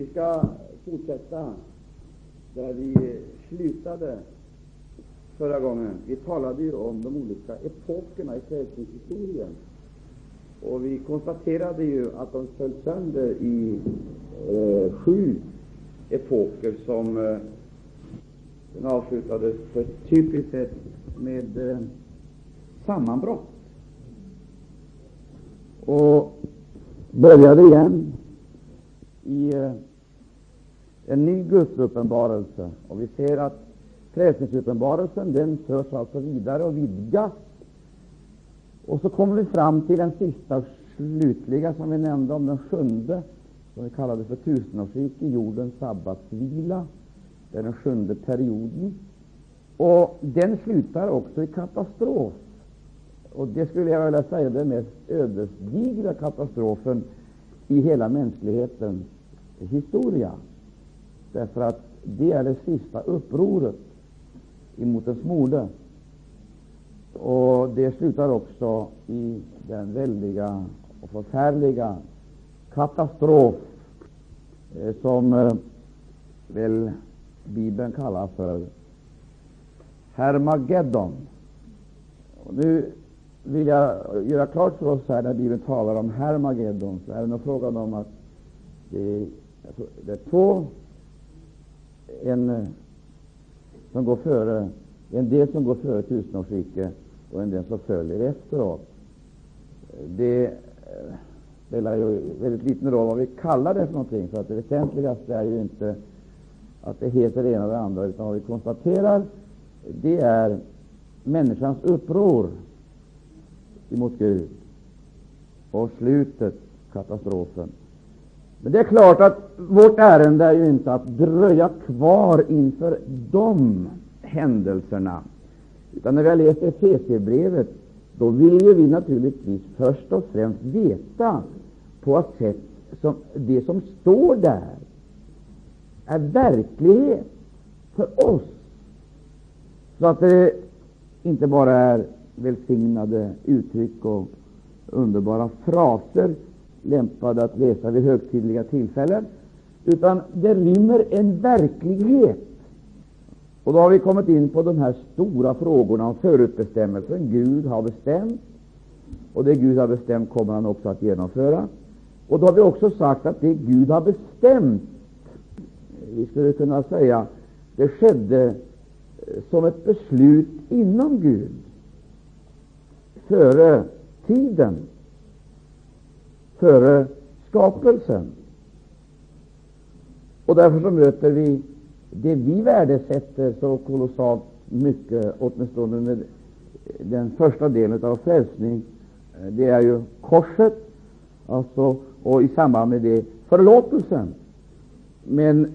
Vi ska fortsätta där vi slutade förra gången. Vi talade ju om de olika epokerna i frälsningshistorien. Och vi konstaterade ju att de föll sönder i eh, sju epoker som eh, den avslutades på ett typiskt sätt med eh, sammanbrott. Och började igen i eh, en ny gudsuppenbarelse. Och vi ser att frälsningsuppenbarelsen den förs alltså vidare och vidgas. Och så kommer vi fram till den sista slutliga som vi nämnde om den sjunde, som vi kallade för tusenårsriket, jordens sabbatsvila. Det är den sjunde perioden. Och den slutar också i katastrof. Och det skulle jag vilja säga är den mest ödesdigra katastrofen i hela mänsklighetens historia. Därför att det är det sista upproret emot dess moder. Och det slutar också i den väldiga och förfärliga katastrof eh, som eh, väl Bibeln kallar för Hermageddon. Och nu vill jag göra klart för oss här när Bibeln talar om Hermageddon, så är det nog frågan om att det, det är två en eh, som går före, en del som går före tusenårsriket och en del som följer efteråt. Det eh, spelar ju väldigt liten roll vad vi kallar det för någonting, för att det väsentligaste är ju inte att det heter det ena eller det andra, utan vad vi konstaterar det är människans uppror emot Gud och slutet, katastrofen. Men det är klart att vårt ärende är ju inte att dröja kvar inför de händelserna. Utan när vi har läst Efesierbrevet, då vill ju vi naturligtvis först och främst veta på vad sätt som det som står där är verklighet för oss. Så att det inte bara är välsignade uttryck och underbara fraser lämpade att läsa vid högtidliga tillfällen, utan det rymmer en verklighet. Och då har vi kommit in på de här stora frågorna om förutbestämmelsen. Gud har bestämt, och det Gud har bestämt kommer han också att genomföra. Och då har vi också sagt att det Gud har bestämt, vi skulle kunna säga, det skedde eh, som ett beslut inom Gud före tiden, före skapelsen. Och därför så möter vi det vi värdesätter så kolossalt mycket, åtminstone under den första delen av frälsning, eh, det är ju korset, alltså, och i samband med det förlåtelsen. Men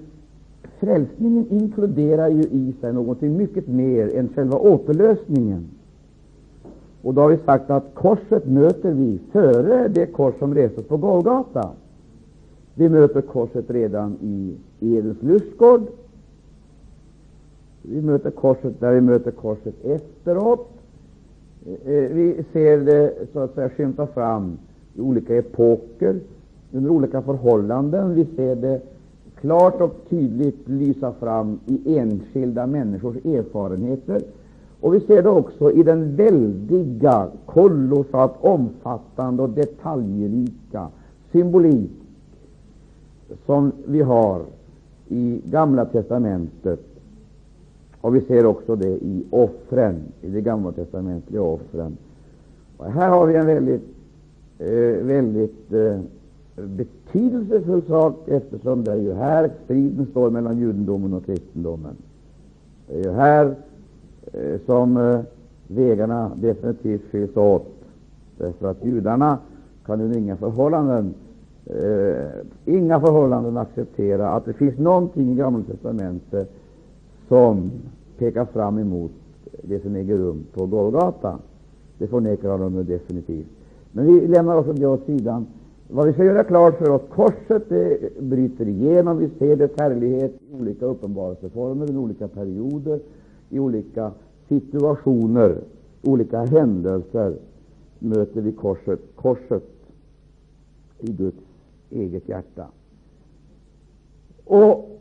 frälsningen inkluderar ju i sig någonting mycket mer än själva återlösningen. Och då har vi sagt att korset möter vi före det kors som restes på Golgata. Vi möter korset redan i Edens lustgård. Vi möter korset där vi möter korset efteråt. Eh, eh, vi ser det så att säga skymta fram i olika epoker, under olika förhållanden. Vi ser det klart och tydligt lysa fram i enskilda människors erfarenheter. Och vi ser det också i den väldiga, kolossalt omfattande och detaljrika symbolik som vi har i Gamla testamentet. Och vi ser också det i offren, i de gamla testamentliga offren. Och här har vi en väldigt, eh, väldigt eh, betydelsefull sak, eftersom det är ju här striden står mellan judendomen och kristendomen. Det är ju här Eh, som eh, vägarna definitivt skiljs åt, därför att judarna kan under inga förhållanden eh, inga förhållanden acceptera att det finns någonting i Gamla testamentet som pekar fram emot det som äger rum på Golgata. Det förnekar de definitivt. Men vi lämnar oss det åt sidan. Vad vi ska göra klart för oss, korset det bryter igenom. Vi ser dess härlighet i olika uppenbarelseformer, under olika perioder, i olika situationer, olika händelser möter vi korset, korset i Guds eget hjärta. Och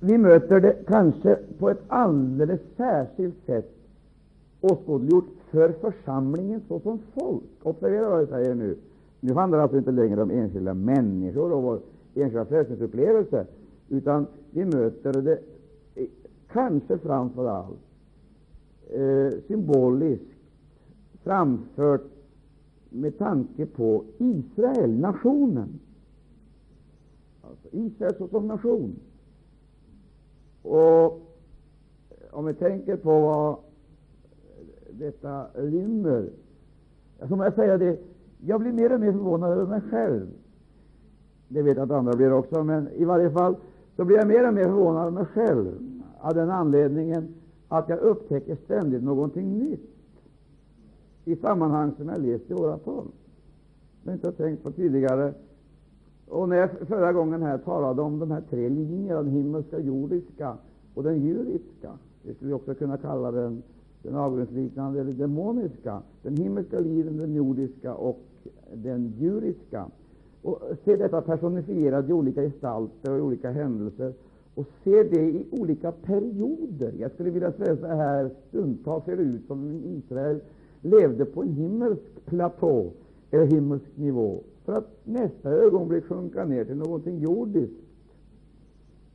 vi möter det kanske på ett alldeles särskilt sätt åskådliggjort för församlingen såsom folk. Observera vad jag säger nu. Nu handlar det alltså inte längre om enskilda människor och vår enskilda frälsningsupplevelse, utan vi möter det kanske framför allt eh, symboliskt framfört med tanke på Israel, nationen. Alltså Israel såsom nation. Och eh, om vi tänker på vad detta rymmer, så må jag säga det, jag blir mer och mer förvånad över mig själv. Det vet jag att andra blir också, men i varje fall så blir jag mer och mer förvånad över mig själv av den anledningen att jag upptäcker ständigt någonting nytt i sammanhang som jag läst i åratal. men inte tänkt på tidigare. Och när jag förra gången här talade om de här tre linjerna, den himmelska, jordiska och den djuriska, vi skulle också kunna kalla den den avgrundsliknande eller demoniska, den himmelska linjen, den jordiska och den djuriska. Och se detta personifierat i olika gestalter och i olika händelser och se det i olika perioder. Jag skulle vilja säga så här, stundtals ser det ut som om Israel levde på en himmelsk platå eller himmelsk nivå, för att nästa ögonblick sjunka ner till någonting jordiskt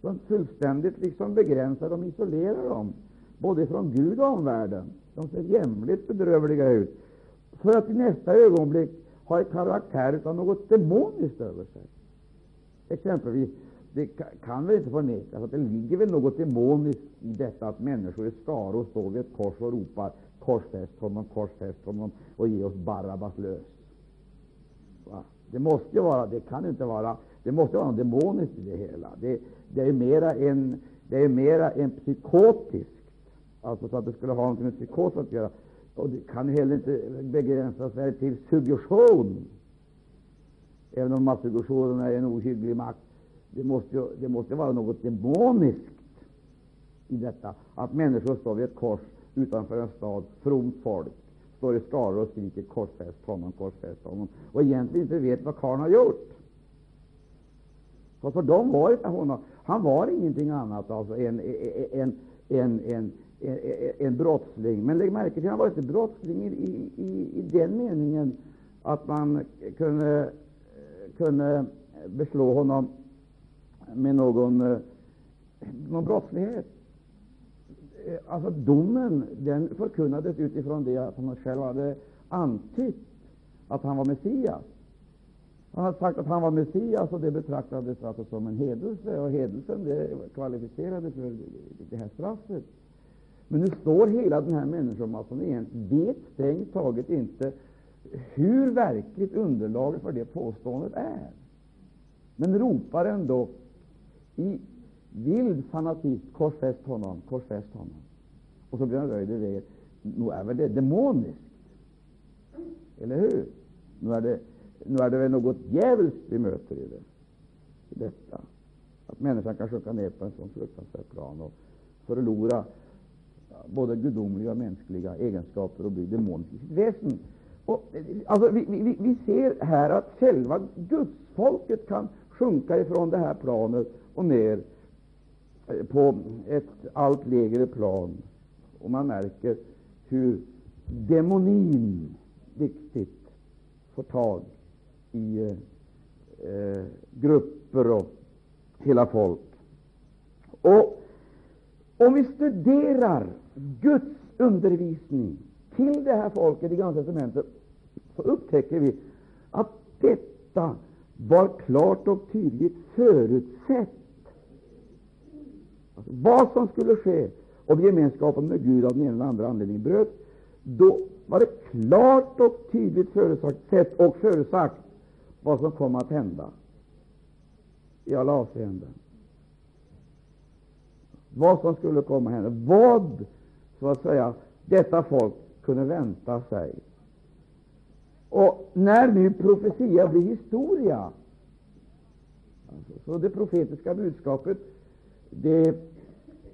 som fullständigt liksom begränsar dem, isolerar dem, både från Gud och omvärlden. De ser jämligt bedrövliga ut, för att i nästa ögonblick ha en karaktär av något demoniskt över sig. Exempelvis, det kan väl inte förnekas att alltså, det ligger väl något demoniskt i detta att människor i skaror står vid ett kors och ropar korsfäst honom, korsfäst honom och ge oss Barabbas lös. Va? Det måste vara, det kan inte vara, det måste vara något demoniskt i det hela. Det, det är mera en, det är mera en psykotisk, alltså så att det skulle ha något med psykos att göra. Och det kan heller inte begränsas till suggestion, även om massuggestionen är en ohygglig makt. Det måste, det måste vara något demoniskt i detta, att människor står vid ett kors utanför en stad, fromt folk, står i skaror och skriker korsfäst honom, korsfäst honom, och egentligen inte vet vad karln har gjort. För, för dem var inte honom, han var ingenting annat alltså än en, en, en, en, en brottsling. Men lägg märke till han var inte brottsling i, i, i den meningen att man kunde, kunde beslå honom med någon, eh, någon brottslighet. Eh, alltså domen den förkunnades utifrån det att han själv hade antytt att han var Messias. Han hade sagt att han var Messias, och det betraktades alltså som en hedelse, och hedelsen det kvalificerade för det här straffet. Men nu står hela den här människomassan igen, alltså, vet strängt taget inte hur verkligt underlaget för det påståendet är, men ropar ändå i vild fanatism korsfäst honom, korsfäst honom. Och så blir han röjd i vägen. Nu är väl det demoniskt? Eller hur? Nu är det, nu är det väl något djävulskt vi möter i, det, i detta. Att människan kan sjunka ner på en sån fruktansvärd plan och förlora både gudomliga och mänskliga egenskaper och bli demonisk i sitt väsen. Och, alltså, vi, vi, vi ser här att själva gudsfolket kan sjunka ifrån det här planet och ner eh, på ett allt lägre plan. Och man märker hur demonin riktigt får tag i eh, eh, grupper och hela folk. Och om vi studerar Guds undervisning till det här folket i Gamla testamentet, så upptäcker vi att detta var klart och tydligt förutsett. Alltså, vad som skulle ske om gemenskapen med Gud av den ena eller andra anledningen bröt, då var det klart och tydligt förutsagt och förutsagt vad som kom att hända i alla avseenden. Vad som skulle komma att hända, vad så att säga detta folk kunde vänta sig. Och när nu profetia blir historia, alltså, så det profetiska budskapet det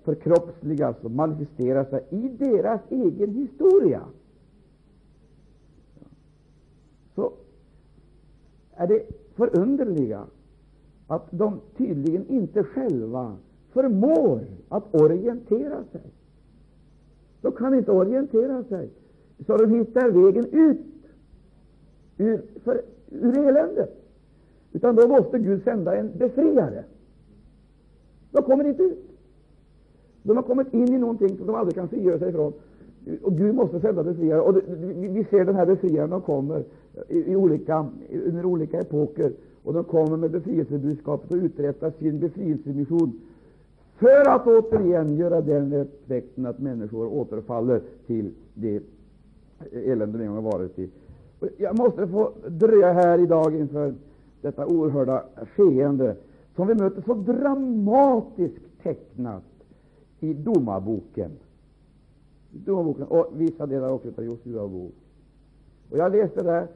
förkroppsligas och manifesterar sig i deras egen historia, så är det förunderliga att de tydligen inte själva förmår att orientera sig. De kan inte orientera sig, så de hittar vägen ut ur, för, ur eländet. Utan då måste Gud sända en befriare. De kommer inte ut. De har kommit in i någonting som de aldrig kan frigöra sig ifrån. Och Gud måste sända befriare. Och vi ser den här befriaren, de kommer i, i olika, under olika epoker. Och de kommer med befrielsebudskapet och uträttar sin befrielsemission för att återigen göra den effekten att människor återfaller till det elände de en gång varit i. Jag måste få dröja här idag inför detta oerhörda skeende som vi möter så dramatiskt tecknat i Domarboken. Domarboken och vissa delar också av Josua bok. Och jag läste där,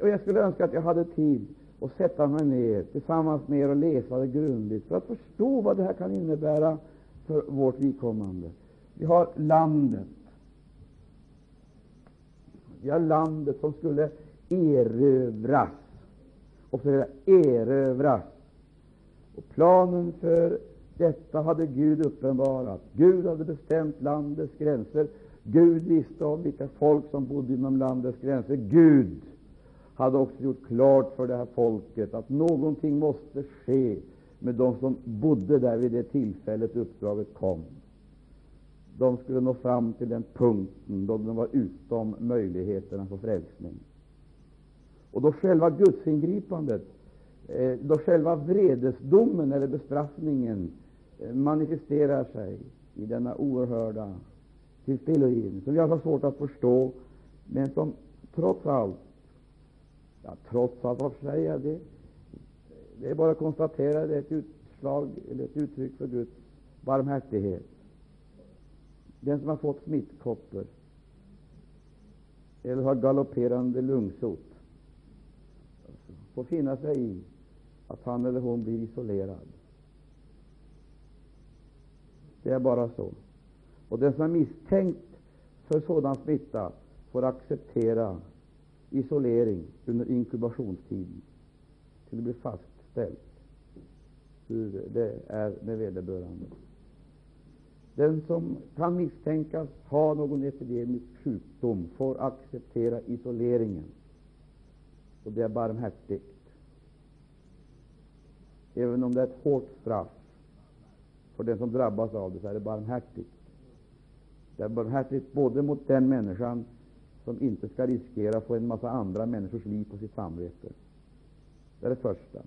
och jag skulle önska att jag hade tid att sätta mig ner tillsammans med er och läsa det grundligt för att förstå vad det här kan innebära för vårt vidkommande. Vi har landet. Vi har landet som skulle erövras. Och för erövras. Och planen för detta hade Gud uppenbarat. Gud hade bestämt landets gränser. Gud visste om vilka folk som bodde inom landets gränser. Gud hade också gjort klart för det här folket att någonting måste ske med de som bodde där vid det tillfället uppdraget kom. De skulle nå fram till den punkten då de var utom möjligheterna för frälsning. Och då själva gudsingripandet, Eh, då själva vredesdomen eller bestraffningen eh, manifesterar sig i denna oerhörda tillspillogivning, som vi har så svårt att förstå, men som trots allt Ja, trots allt, varför säger jag det? Det är bara att konstatera det är ett utslag eller ett uttryck för Guds barmhärtighet. Den som har fått smittkoppor eller har galopperande lungsot får finna sig i att han eller hon blir isolerad. Det är bara så. Och den som är misstänkt för sådan smitta får acceptera isolering under inkubationstiden till det blir fastställt hur det är med vederbörande. Den som kan misstänkas ha någon epidemisk sjukdom får acceptera isoleringen, och det är barmhärtigt. Även om det är ett hårt straff för den som drabbas av det, så är det barmhärtigt. Det är barmhärtigt både mot den människan som inte skall riskera att få en massa andra människors liv på sitt samvete. Det är det första.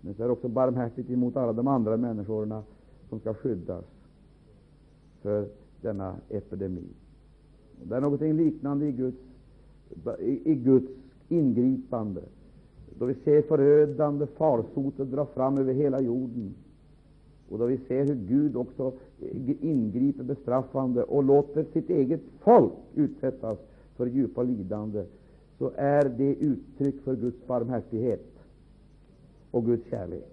Men så är det också barmhärtigt emot alla de andra människorna som skall skyddas för denna epidemi. Det är någonting liknande i Guds, i Guds ingripande, då vi ser förödande farsoter dra fram över hela jorden, och då vi ser hur Gud också ingriper bestraffande och låter sitt eget folk utsättas för djupa lidande, så är det uttryck för Guds barmhärtighet och Guds kärlek.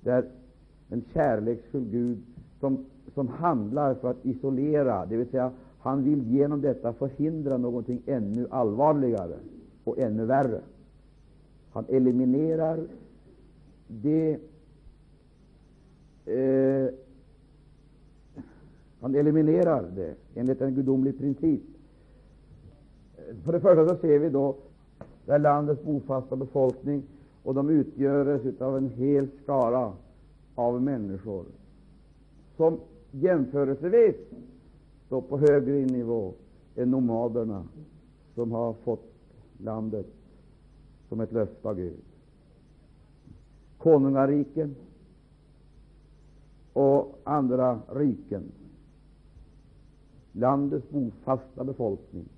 Det är en kärleksfull Gud som, som handlar för att isolera, det vill säga han vill genom detta förhindra någonting ännu allvarligare och ännu värre. Han eliminerar det eh, han eliminerar det enligt en gudomlig princip. För det första så ser vi då där landets bofasta befolkning, och de utgörs av en hel skara av människor som jämförelsevis står på högre nivå än nomaderna som har fått landet som ett löfte av Gud. Konungariken och andra riken landets bofasta befolkning.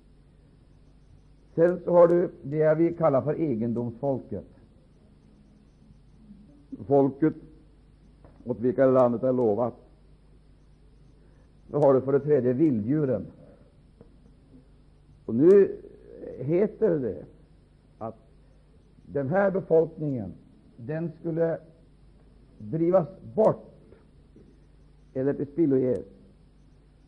Sen så har du det vi kallar för egendomsfolket. Folket åt vilka landet är lovat. Då har du för det tredje vilddjuren. Och nu heter det att den här befolkningen den skulle drivas bort eller tillspilloges?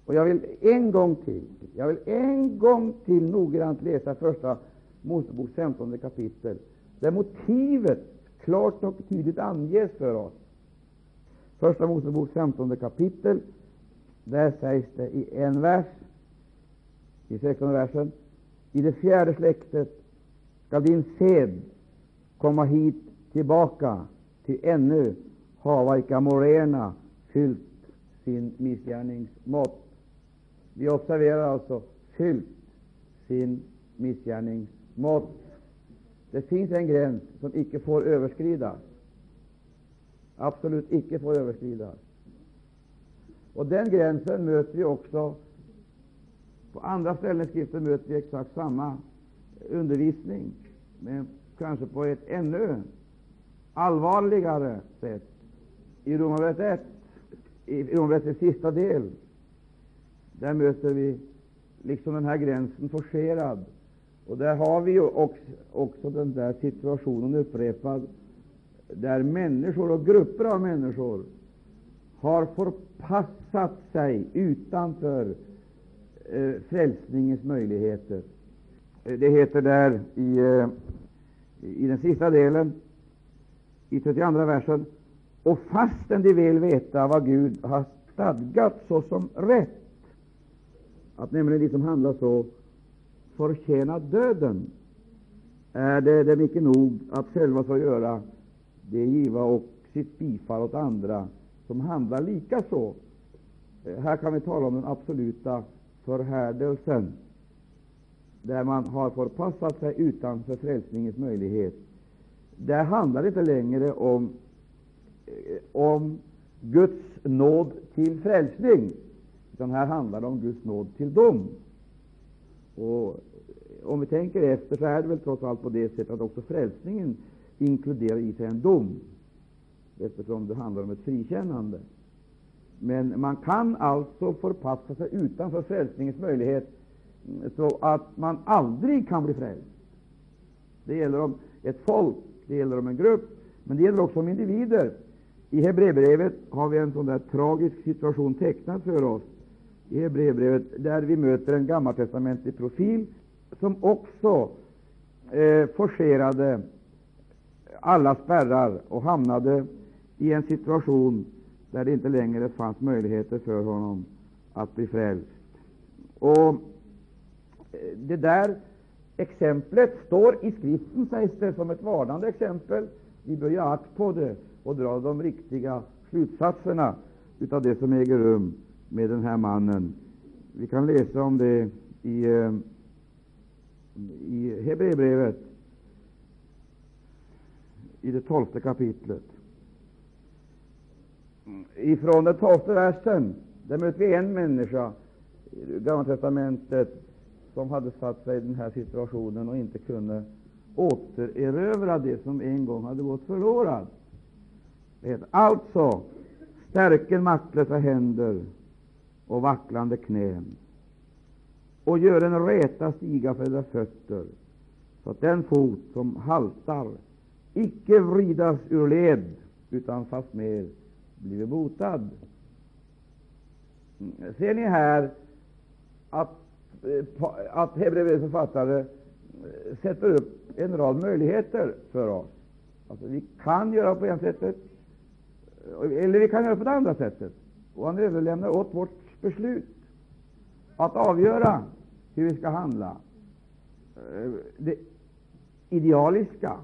och jag vill en gång till, jag vill en gång till noggrant läsa första Mosebok 15 kapitel där motivet klart och tydligt anges för oss. Första Mosebok 15 kapitel, där sägs det i en vers, i 16 versen, i det fjärde släktet skall din sed komma hit tillbaka, till ännu hava icke amorerna fyllt sin missgärningsmått. Vi observerar alltså fyllt sin missgärningsmått. Det finns en gräns som icke får överskridas. Absolut icke får överskridas. Och den gränsen möter vi också på andra ställen i Skriften. möter vi exakt samma undervisning, men kanske på ett ännu allvarligare sätt. I Romarbrevet 1, i Romarbrevets sista del, där möter vi liksom den här gränsen forcerad. Och där har vi ju också, också den där situationen upprepad, där människor och grupper av människor har förpassat sig utanför Eh, frälsningens möjligheter. Eh, det heter där i, eh, i den sista delen, i 32 versen, och fastän de vill veta vad Gud har stadgat såsom rätt, att nämligen de som handlar så förtjänar döden, är det dem icke nog att själva få göra det giva och sitt bifall åt andra som handlar lika så. Eh, här kan vi tala om den absoluta förhärdelsen, där man har förpassat sig utanför frälsningens möjlighet. Där handlar det inte längre om, eh, om Guds nåd till frälsning, utan här handlar det om Guds nåd till dom. Och eh, om vi tänker efter så är det väl trots allt på det sättet att också frälsningen inkluderar i sig en dom, eftersom det handlar om ett frikännande. Men man kan alltså förpassa sig utanför frälsningens möjlighet mm, så att man aldrig kan bli frälst. Det gäller om ett folk, det gäller om en grupp, men det gäller också om individer. I Hebreerbrevet har vi en sån där tragisk situation tecknad för oss. I Hebreerbrevet där vi möter en gammaltestamentlig profil som också eh, forcerade alla spärrar och hamnade i en situation där det inte längre fanns möjligheter för honom att bli frälst. Och eh, Det där exemplet står i Skriften, sägs det, som ett varnande exempel. Vi bör ge akt på det och dra de riktiga slutsatserna av det som äger rum med den här mannen. Vi kan läsa om det i, eh, i Hebreerbrevet, i det tolfte kapitlet. Ifrån den tolfte versen där möter vi en människa i Gamla testamentet som hade satt sig i den här situationen och inte kunde återerövra det som en gång hade gått förlorat. Alltså stärker maktlösa händer och vacklande knän och gör en räta stiga för deras fötter, så att den fot som haltar icke vridas ur led, utan fastmer blir botad. Ser ni här att, eh, att Hebreerbrevets författare eh, sätter upp en rad möjligheter för oss. Alltså, vi kan göra på ena sättet, eh, eller vi kan göra på det andra sättet. Och han överlämnar åt vårt beslut att avgöra hur vi skall handla. Det idealiska,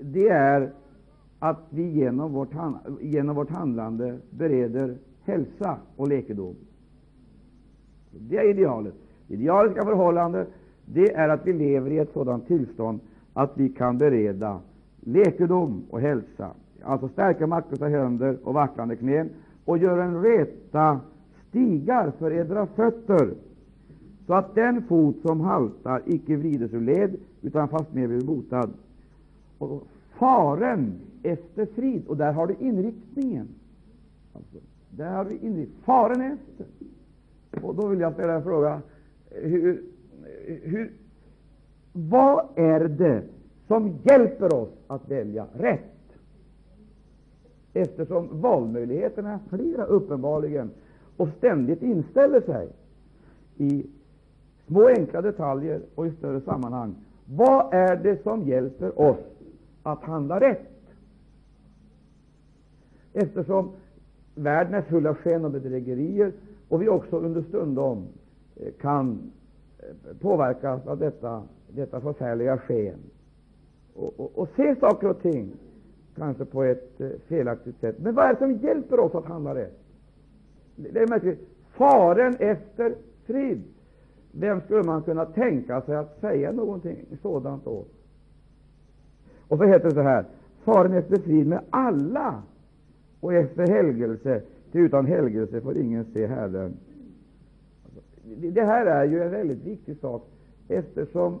det är att vi genom vårt, genom vårt handlande bereder hälsa och läkedom. Det är idealet. Det idealiska förhållandet det är att vi lever i ett sådant tillstånd att vi kan bereda läkedom och hälsa, alltså stärka maktlösa händer och vacklande knän och göra en räta stigar för edra fötter, så att den fot som haltar icke vrides ur led, utan fastmer blir botad. Och faren efter frid, och där har du inriktningen. Alltså, där har du inriktningen. Faren efter. Och då vill jag ställa en fråga. Hur, hur, vad är det som hjälper oss att välja rätt? Eftersom valmöjligheterna är flera uppenbarligen och ständigt inställer sig i små enkla detaljer och i större sammanhang. Vad är det som hjälper oss att handla rätt. Eftersom världen är full av sken och bedrägerier och vi också understundom eh, kan eh, påverkas av detta, detta förfärliga sken och, och, och se saker och ting kanske på ett eh, felaktigt sätt. Men vad är det som hjälper oss att handla rätt? Det är märkligt. Faren efter frid. Vem skulle man kunna tänka sig att säga någonting sådant åt? Och så heter det så här, faren efter frid med alla och efter helgelse, till utan helgelse får ingen se Herren. Alltså, det här är ju en väldigt viktig sak, eftersom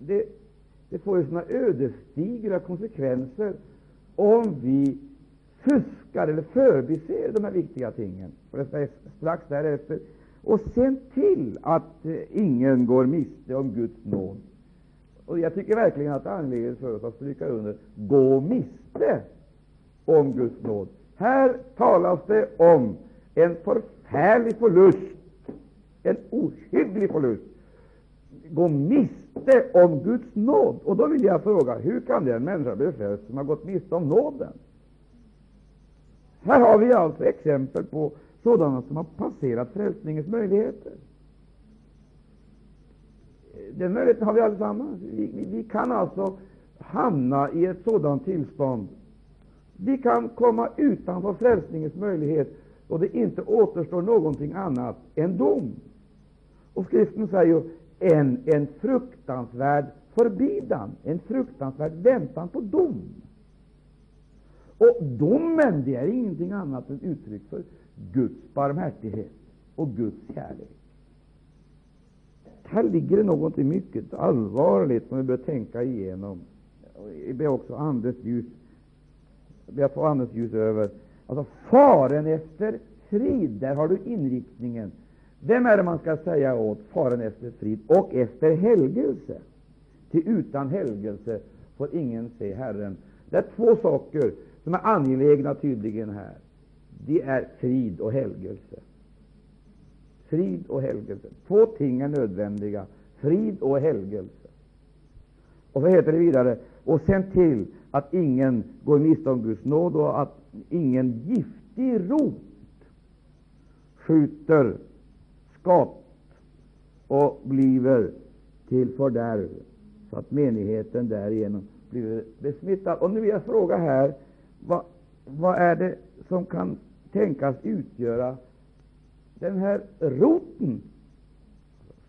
det, det får ju sådana ödesdigra konsekvenser om vi fuskar eller förbiser de här viktiga tingen. Och det är strax därefter. Och sen till att eh, ingen går miste om Guds nåd. Och Jag tycker verkligen att det är angeläget för oss att stryka under gå miste om Guds nåd. Här talas det om en förfärlig förlust, en ohygglig förlust. Gå miste om Guds nåd. Och då vill jag fråga, hur kan den människa bli frälst som har gått miste om nåden? Här har vi alltså exempel på sådana som har passerat frälsningens möjligheter. Den möjligheten har vi allesammans. Vi, vi, vi kan alltså hamna i ett sådant tillstånd. Vi kan komma utanför frälsningens möjlighet och det inte återstår någonting annat än dom. Och Skriften säger ju en, en fruktansvärd förbidan, en fruktansvärd väntan på dom. Och domen det är ingenting annat än uttryck för Guds barmhärtighet och Guds kärlek. Här ligger det någonting mycket allvarligt som vi bör tänka igenom. Vi ber också andens ljus, ber få annat ljus över. Alltså faren efter frid, där har du inriktningen. Vem är det man skall säga åt faren efter frid och efter helgelse? Till utan helgelse får ingen se Herren. Det är två saker som är angelägna tydligen här. Det är frid och helgelse. Frid och helgelse. Två ting är nödvändiga. Frid och helgelse. Och så heter det vidare, och sen till att ingen går miste om Guds nåd och att ingen giftig rot skjuter skott och bliver till fördärv, så att menigheten därigenom blir besmittad. Och nu vill jag fråga här, vad, vad är det som kan tänkas utgöra den här roten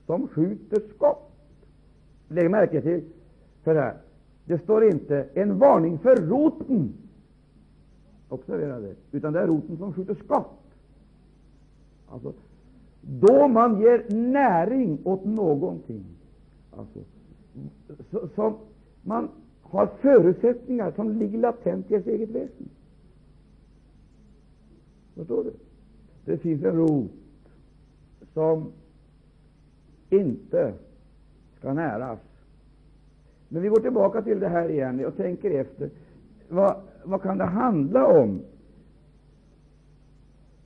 som skjuter skott? Lägg märke till, för här, det står inte en varning för roten, observera det, utan det är roten som skjuter skott. Alltså, då man ger näring åt någonting, alltså, som man har förutsättningar som ligger latent i ens eget väsen. Förstår du? Det finns en rot som inte ska näras. Men vi går tillbaka till det här igen och tänker efter. Vad, vad kan det handla om?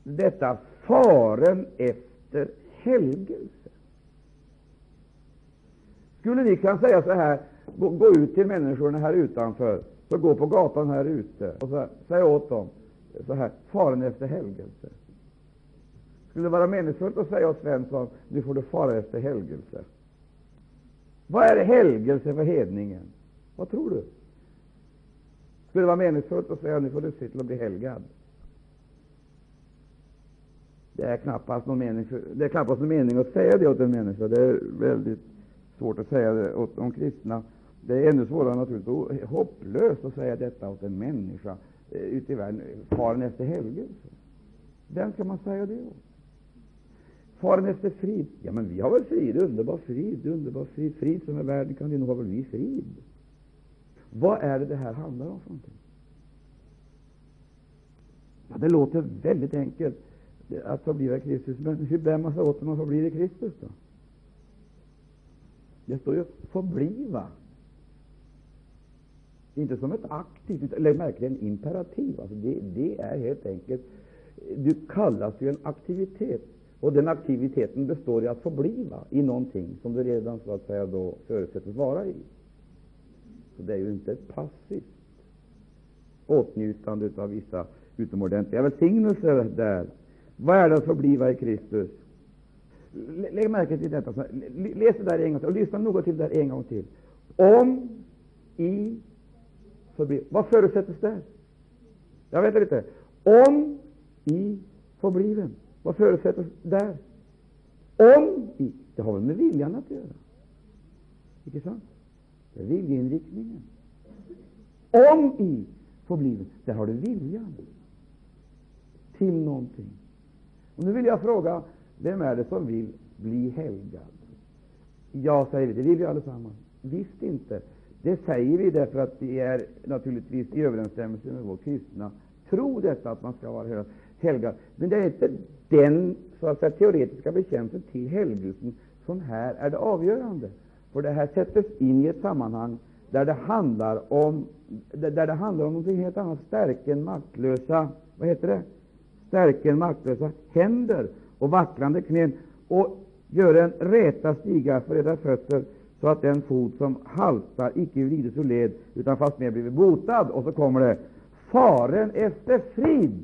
Detta faren efter helgelse. Skulle vi kunna säga så här, gå, gå, ut till människorna här utanför, så gå på gatan här ute och så, säg åt dem så här, faren efter helgelse. Skulle det vara meningsfullt att säga åt Svensson, nu får du fara efter helgelse? Vad är helgelse för hedningen? Vad tror du? Skulle det vara meningsfullt att säga, nu får du se till att bli helgad? Det är knappast någon mening, det är knappast någon mening att säga det åt en människa. Det är väldigt svårt att säga det åt de kristna. Det är ännu svårare naturligtvis, hopplöst att säga detta åt en människa eh, ute i världen, faren efter helgelse. Vem ska man säga det åt? Faren efter frid? Ja, men vi har väl frid, underbar frid, underbar frid, frid som är världen kan vi nog ha väl vi frid. Vad är det det här handlar om för någonting? Ja, det låter väldigt enkelt att få bli Kristus, men hur bär man sig åt när man får bli Kristus då? Det står ju ”förbliva”. Inte som ett aktivt, lägg märke till en imperativ. Alltså det, det är helt enkelt Du kallas ju en aktivitet, och den aktiviteten består i att förbliva i någonting som du redan så att säga då förutsätts vara i. Så det är ju inte ett passivt åtnjutande av vissa utomordentliga välsignelser där. Vad är det att förbliva i Kristus? Lägg märke till detta. Läs det där en gång till och lyssna noga till det där en gång till. Om i förbli. Vad förutsätts där? Jag vet inte. Om i förbliven. Vad förutsätts där? Om i. Det har väl med viljan att göra? Icke sant? Det är viljeinriktningen. Om i får bli, Där har du viljan till någonting. Och nu vill jag fråga, vem är det som vill bli helgad? Ja, säger vi, det vill vi allesammans. Visst inte. Det säger vi därför att det är naturligtvis i överensstämmelse med vår kristna tro, detta att man ska vara helgad. Men det är inte den så att säga, teoretiska bekännelsen till helgelsen som här är det avgörande. För det här sättes in i ett sammanhang där det handlar om, där det handlar om någonting helt annat. Stärken maktlösa, vad heter det? Stärken maktlösa händer och vacklande knän och gör en räta stiga för era fötter så att den fot som haltar icke vrides ur led utan fastmer blir botad. Och så kommer det faren efter frid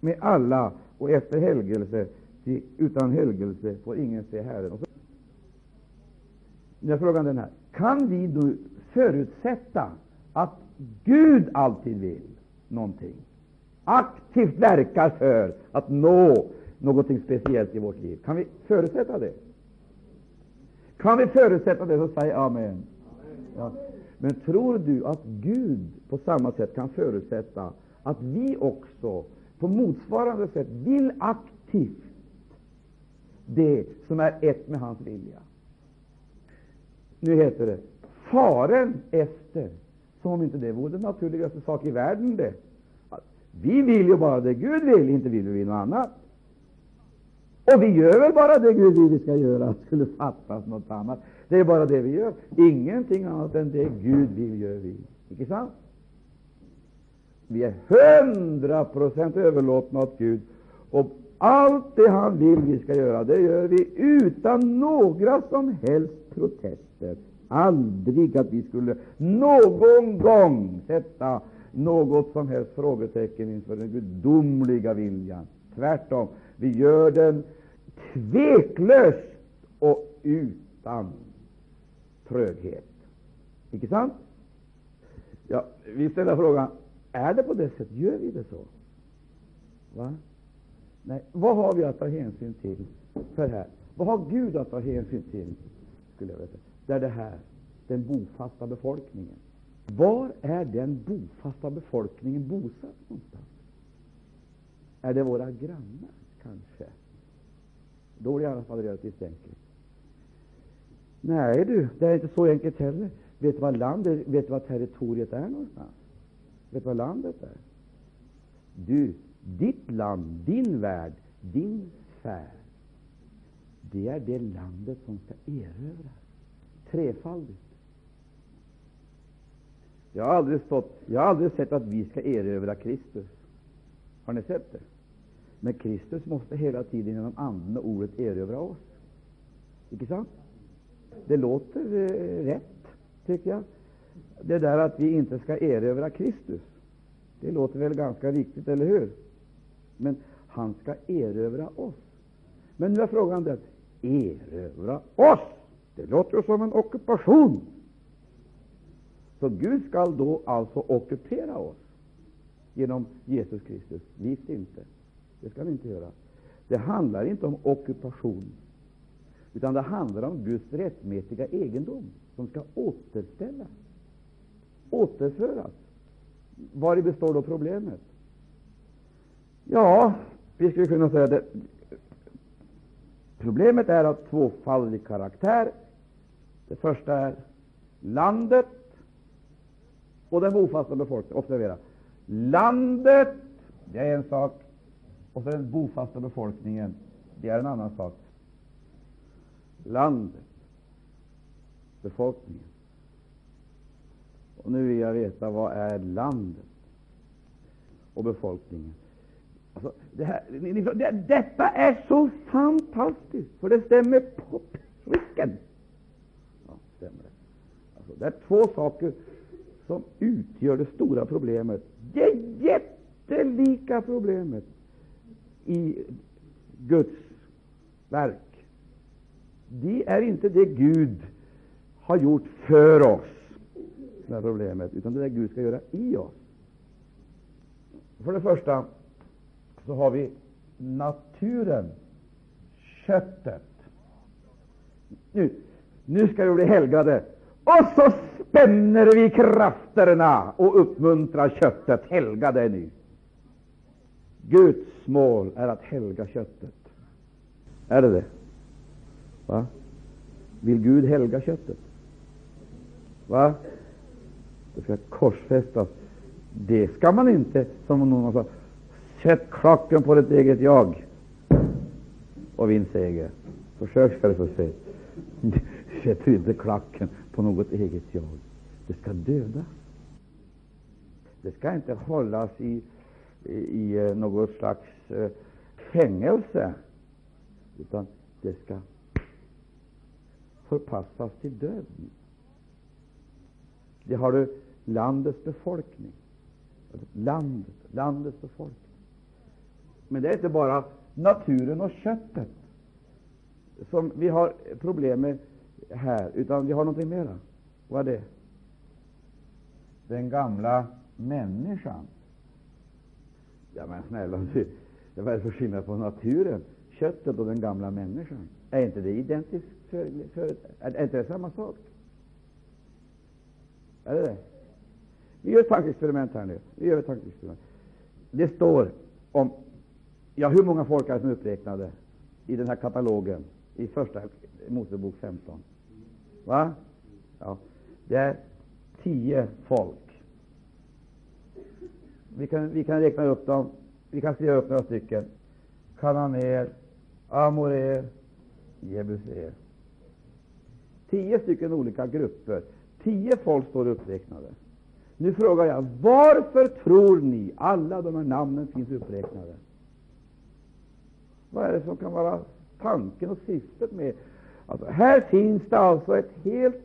med alla och efter helgelse, utan helgelse får ingen se Herren. Och så, nu är frågan den här. Kan vi då förutsätta att Gud alltid vill någonting? Aktivt verkar för att nå någonting speciellt i vårt liv. Kan vi förutsätta det? Kan vi förutsätta det, så säg amen. Ja. Men tror du att Gud på samma sätt kan förutsätta att vi också på motsvarande sätt vill aktivt det som är ett med hans vilja? Nu heter det faren efter, som om inte det vore den naturligaste sak i världen. det. Vi vill ju bara det Gud vill, inte vill vi något annat. Och vi gör väl bara det Gud vill vi ska göra, skulle fattas något annat. Det är bara det vi gör. Ingenting annat än det Gud vill gör vi. Icke sant? Vi är hundra procent överlåtna åt Gud. Och allt det han vill vi ska göra, det gör vi utan några som helst protester. Aldrig att vi skulle någon gång sätta något som helst frågetecken inför den gudomliga viljan. Tvärtom, vi gör den tveklöst och utan tröghet. Icke sant? Ja, vi ställer frågan, är det på det sättet? Gör vi det så? Va? Nej, vad har vi att ta hänsyn till för här? Vad har Gud att ta hänsyn till? Skulle jag vilja säga. Där det här, den bofasta befolkningen. Var är den bofasta befolkningen bosatt någonstans? Är det våra grannar, kanske? Då är det i alla fall relativt enkelt. Nej du, det är inte så enkelt heller. Vet du vad landet, vet du vad territoriet är någonstans? Vet du vad landet är? Du, ditt land, din värld, din sfär, det är det landet som ska erövras. Trefaldigt. Jag har aldrig, stått, jag har aldrig sett att vi ska erövra Kristus. Har ni sett det? Men Kristus måste hela tiden genom Anden och Ordet erövra oss. Icke sant? Det låter eh, rätt, tycker jag. Det där att vi inte ska erövra Kristus, det låter väl ganska riktigt, eller hur? Men han ska erövra oss. Men nu är frågan den, erövra oss? Det låter ju som en ockupation. Så Gud skall då alltså ockupera oss genom Jesus Kristus? Visst inte. Det skall vi inte göra. Det handlar inte om ockupation, utan det handlar om Guds rättmätiga egendom som skall återställas, återföras. Vari består då problemet? Ja, vi skulle kunna säga det. Problemet är av tvåfaldig karaktär. Det första är landet och den bofasta befolkningen. Observera! Landet, det är en sak, och så den bofasta befolkningen, det är en annan sak. Landet, befolkningen. Och nu vill jag veta, vad är landet och befolkningen? Alltså, det här, det, detta är så fantastiskt, för det stämmer på pricken. Ja, stämmer det. Alltså, det är två saker som utgör det stora problemet. Det jättelika problemet i Guds verk. Det är inte det Gud har gjort för oss, som problemet, utan det är det Gud ska göra i oss. För det första så har vi naturen, köttet. Nu, nu ska vi bli helgade. Och så spänner vi krafterna och uppmuntrar köttet. Helga det nu. Guds mål är att helga köttet. Är det det? Va? Vill Gud helga köttet? Va? Det ska korsfästas. Det ska man inte, som någon sa, sätt klacken på ditt eget jag och vinn seger. Försök ska du få se. Sätter inte klacken på något eget jag. Det ska dödas. Det ska inte hållas i, i, i eh, något slags uh, fängelse, utan det ska förpassas till döden. Det har du landets befolkning. Landet, landets befolkning. Men det är inte bara naturen och köttet som vi har problem med här, utan vi har någonting mera. Vad är det? Den gamla människan. Ja, men snälla du, det för skillnad på naturen, köttet och den gamla människan? Är inte det identiskt? För, för, är inte det samma sak? Är det det? Vi gör ett tankeexperiment här nu. Vi gör ett tankeexperiment. Det står om Ja, hur många folk är som är uppräknade i den här katalogen i Första Mosebok 15? Va? Ja, det är tio folk. Vi kan, vi kan räkna upp dem. Vi kan skriva upp några stycken. Kananer, Amorer, Jebuser. Tio stycken olika grupper. Tio folk står uppräknade. Nu frågar jag, varför tror ni alla de här namnen finns uppräknade? Vad är det som kan vara tanken och syftet med alltså, Här finns det alltså ett helt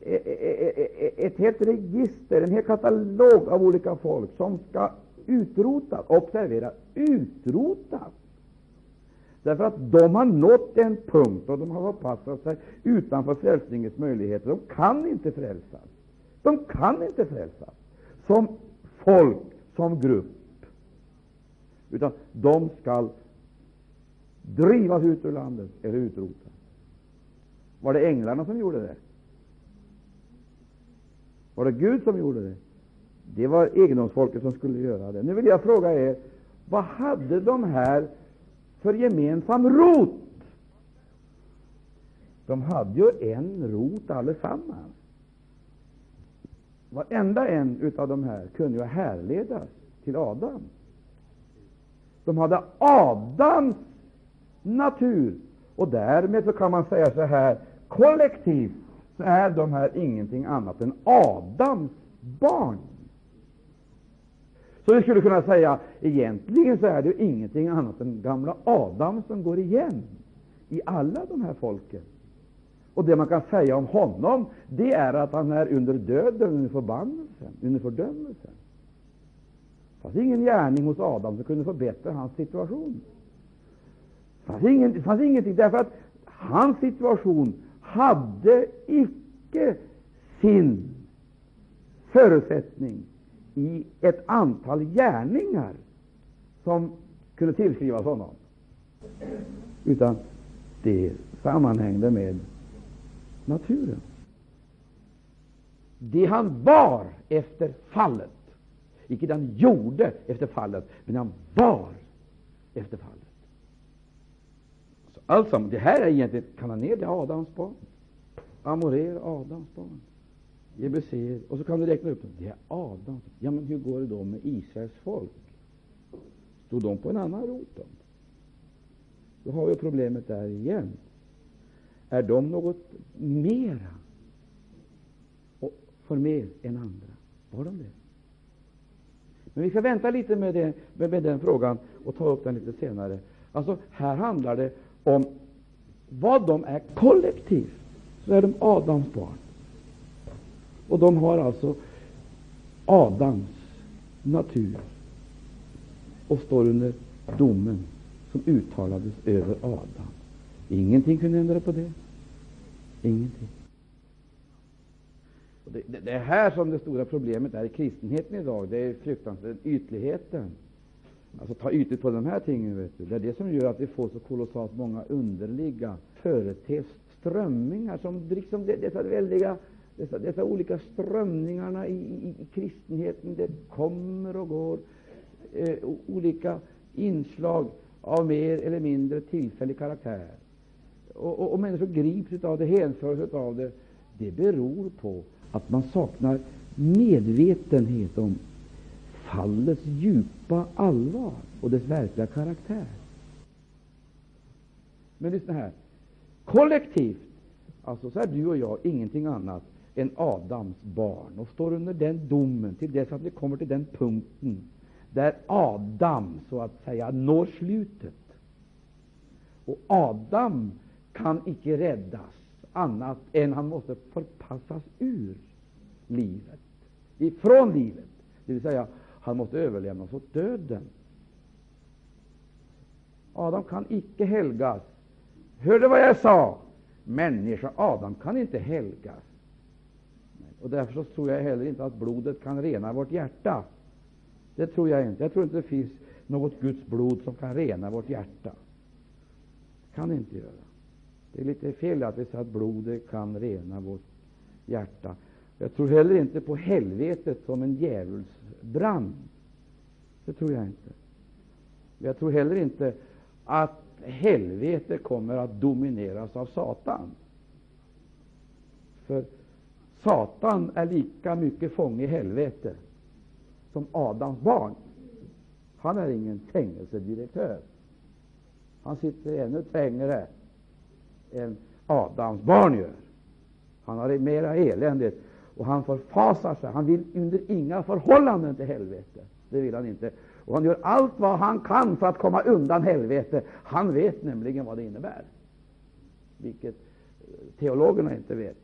e, e, e, ett helt register, en hel katalog av olika folk som ska utrotas. Observera, utrotas! Därför att de har nått en punkt och de har förpassat sig utanför frälsningens möjligheter. De kan inte frälsas. De kan inte frälsas som folk, som grupp. Utan de skall drivas ut ur landet eller utrotas. Var det änglarna som gjorde det? Var det Gud som gjorde det? Det var egendomsfolket som skulle göra det. Nu vill jag fråga er, vad hade de här för gemensam rot? De hade ju en rot allesammans. Varenda en av de här kunde ju härledas till Adam. De hade Adams natur. Och därmed så kan man säga så här, kollektivt så är de här ingenting annat än Adams barn. Så vi skulle kunna säga, egentligen så är det ingenting annat än gamla Adam som går igen i alla de här folken. Och det man kan säga om honom, det är att han är under döden, under förbannelsen, under fördömelsen. Det fanns ingen gärning hos Adam som kunde förbättra hans situation. Det fanns, ingen, det fanns ingenting, därför att hans situation hade icke sin förutsättning i ett antal gärningar som kunde tillskrivas honom, utan det sammanhängde med naturen. Det han var efter fallet, icke det han gjorde efter fallet, men han var efter fallet. Alltså, det här är egentligen Kananer, det är Adams barn. Amorer, Adams barn. Jebuser, och så kan du räkna upp dem. Det är Adams. Ja, men hur går det då med Israels folk? Stod de på en annan rot? Då, då har vi problemet där igen. Är de något mera för mer än andra? Var de det? Men vi ska vänta lite med, det, med, med den frågan och ta upp den lite senare. Alltså, här handlar det om vad de är kollektivt, så är de Adams barn. Och de har alltså Adams natur och står under domen som uttalades över Adam. Ingenting kunde ändra på det. Ingenting. Det, det, det, är här som det stora problemet är i kristenheten idag. Det är fruktansvärt ytligheten. Alltså ta ytligt på de här tingen. Vet du. Det är det som gör att vi får så kolossalt många underliga företeelser, strömningar, som liksom dessa väldiga dessa, dessa olika strömningarna i, i, i kristenheten. Det kommer och går eh, olika inslag av mer eller mindre tillfällig karaktär. Och, och, och människor grips av det, hänförs av det. Det beror på att man saknar medvetenhet om fallets djupa allvar och dess verkliga karaktär. Men lyssna här. Kollektivt alltså så är du och jag ingenting annat än Adams barn och står under den domen till dess att vi kommer till den punkten där Adam så att säga når slutet. Och Adam kan icke räddas annat än han måste förpassas ur livet, ifrån livet. Det vill säga, han måste överlämnas åt döden. Adam kan icke helgas. Hörde vad jag sa? Människa Adam kan inte helgas. Och Därför så tror jag heller inte att blodet kan rena vårt hjärta. Det tror jag inte. Jag tror inte det finns något Guds blod som kan rena vårt hjärta. Det kan det inte göra. Det är lite fel att vi säger att blodet kan rena vårt hjärta. Jag tror heller inte på helvetet som en djävulsbrand. Det tror jag inte. Jag tror heller inte att helvetet kommer att domineras av Satan. För Satan är lika mycket fånge i helvetet som Adams barn. Han är ingen fängelsedirektör. Han sitter ännu trängre än Adams barn gör. Han har mera eländigt och han förfasar sig. Han vill under inga förhållanden till helvete. Det vill han inte. Och han gör allt vad han kan för att komma undan helvete. Han vet nämligen vad det innebär, vilket eh, teologerna inte vet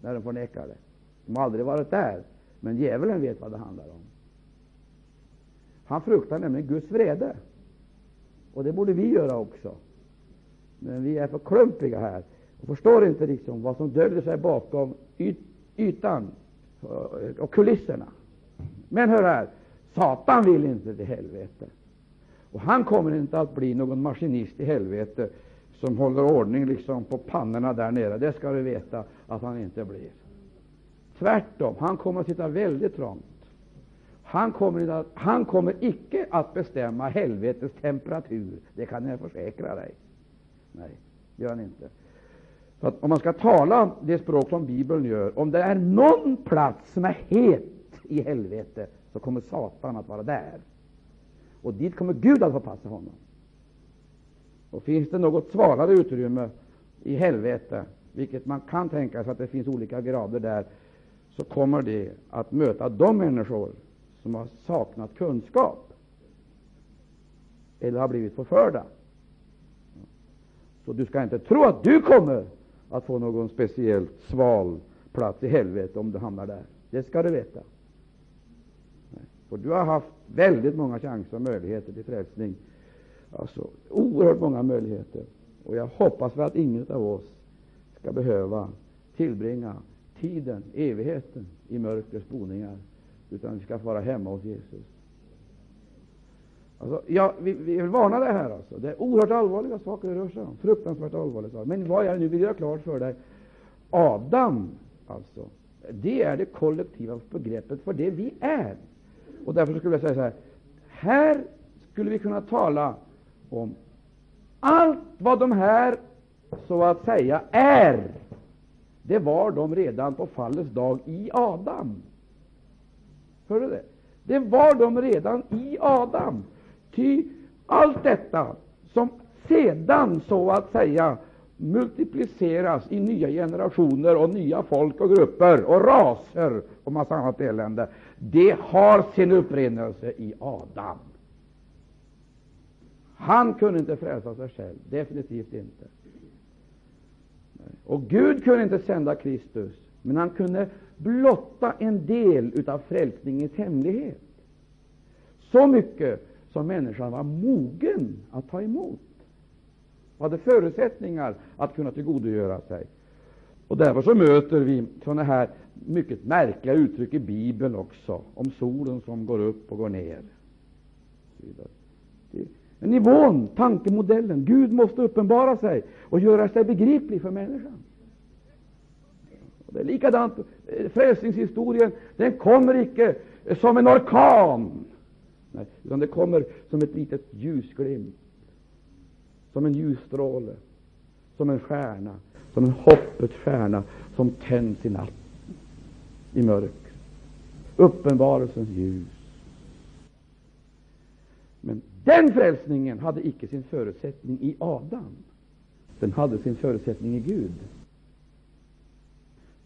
när de förnekar det. De har aldrig varit där, men djävulen vet vad det handlar om. Han fruktar nämligen Guds vrede, och det borde vi göra också. Men vi är för klumpiga här och förstår inte liksom vad som döljer sig bakom yt ytan och kulisserna. Men hör här, Satan vill inte till helvete. Och han kommer inte att bli någon maskinist i helvete som håller ordning liksom på pannorna där nere. Det ska du veta att han inte blir. Tvärtom, han kommer att sitta väldigt trångt. Han kommer, att, han kommer icke att bestämma helvetets temperatur. Det kan jag försäkra dig. Nej, det gör han inte. För om man ska tala det språk som Bibeln gör, om det är någon plats som är het i helvete, så kommer Satan att vara där. Och dit kommer Gud att förpassa honom. Och finns det något svalare utrymme i helvete, vilket man kan tänka sig att det finns olika grader där, så kommer det att möta de människor som har saknat kunskap eller har blivit förförda. Så du ska inte tro att du kommer att få någon speciellt sval plats i helvetet om du hamnar där. Det ska du veta. För du har haft väldigt många chanser och möjligheter till frälsning. Alltså, oerhört många möjligheter. Och jag hoppas för att ingen av oss ska behöva tillbringa tiden, evigheten, i mörkrets boningar, utan vi ska vara hemma hos Jesus. Alltså, ja, vi, vi vill varna dig här. Alltså. Det är oerhört allvarliga saker det rör sig om. Fruktansvärt allvarliga saker. Men vad jag nu vill göra klart för dig? Adam, alltså, det är det kollektiva begreppet för det vi är. Och därför skulle jag säga så här. Här skulle vi kunna tala om allt vad de här, så att säga, är. Det var de redan på fallets dag i Adam. Hör du det? Det var de redan i Adam. Ty allt detta som sedan, så att säga, multipliceras i nya generationer och nya folk och grupper och raser och massa annat elände, det har sin upprinnelse i Adam. Han kunde inte frälsa sig själv, definitivt inte. Och Gud kunde inte sända Kristus Men han kunde blotta en del av frälsningens hemlighet. Så mycket som människan var mogen att ta emot. Hade förutsättningar att kunna tillgodogöra sig. Och Därför så möter vi sådana här mycket märkliga uttryck i Bibeln också, om solen som går upp och går ner. Nivån, tankemodellen. Gud måste uppenbara sig och göra sig begriplig för människan. Det är likadant. Eh, frälsningshistorien den kommer icke som en orkan, nej, utan det kommer som ett litet ljusglimt, som en ljusstråle, som en stjärna, som en hoppets stjärna som tänds i natten, i mörker. Uppenbarelsens ljus. Men den frälsningen hade icke sin förutsättning i Adam. Den hade sin förutsättning i Gud.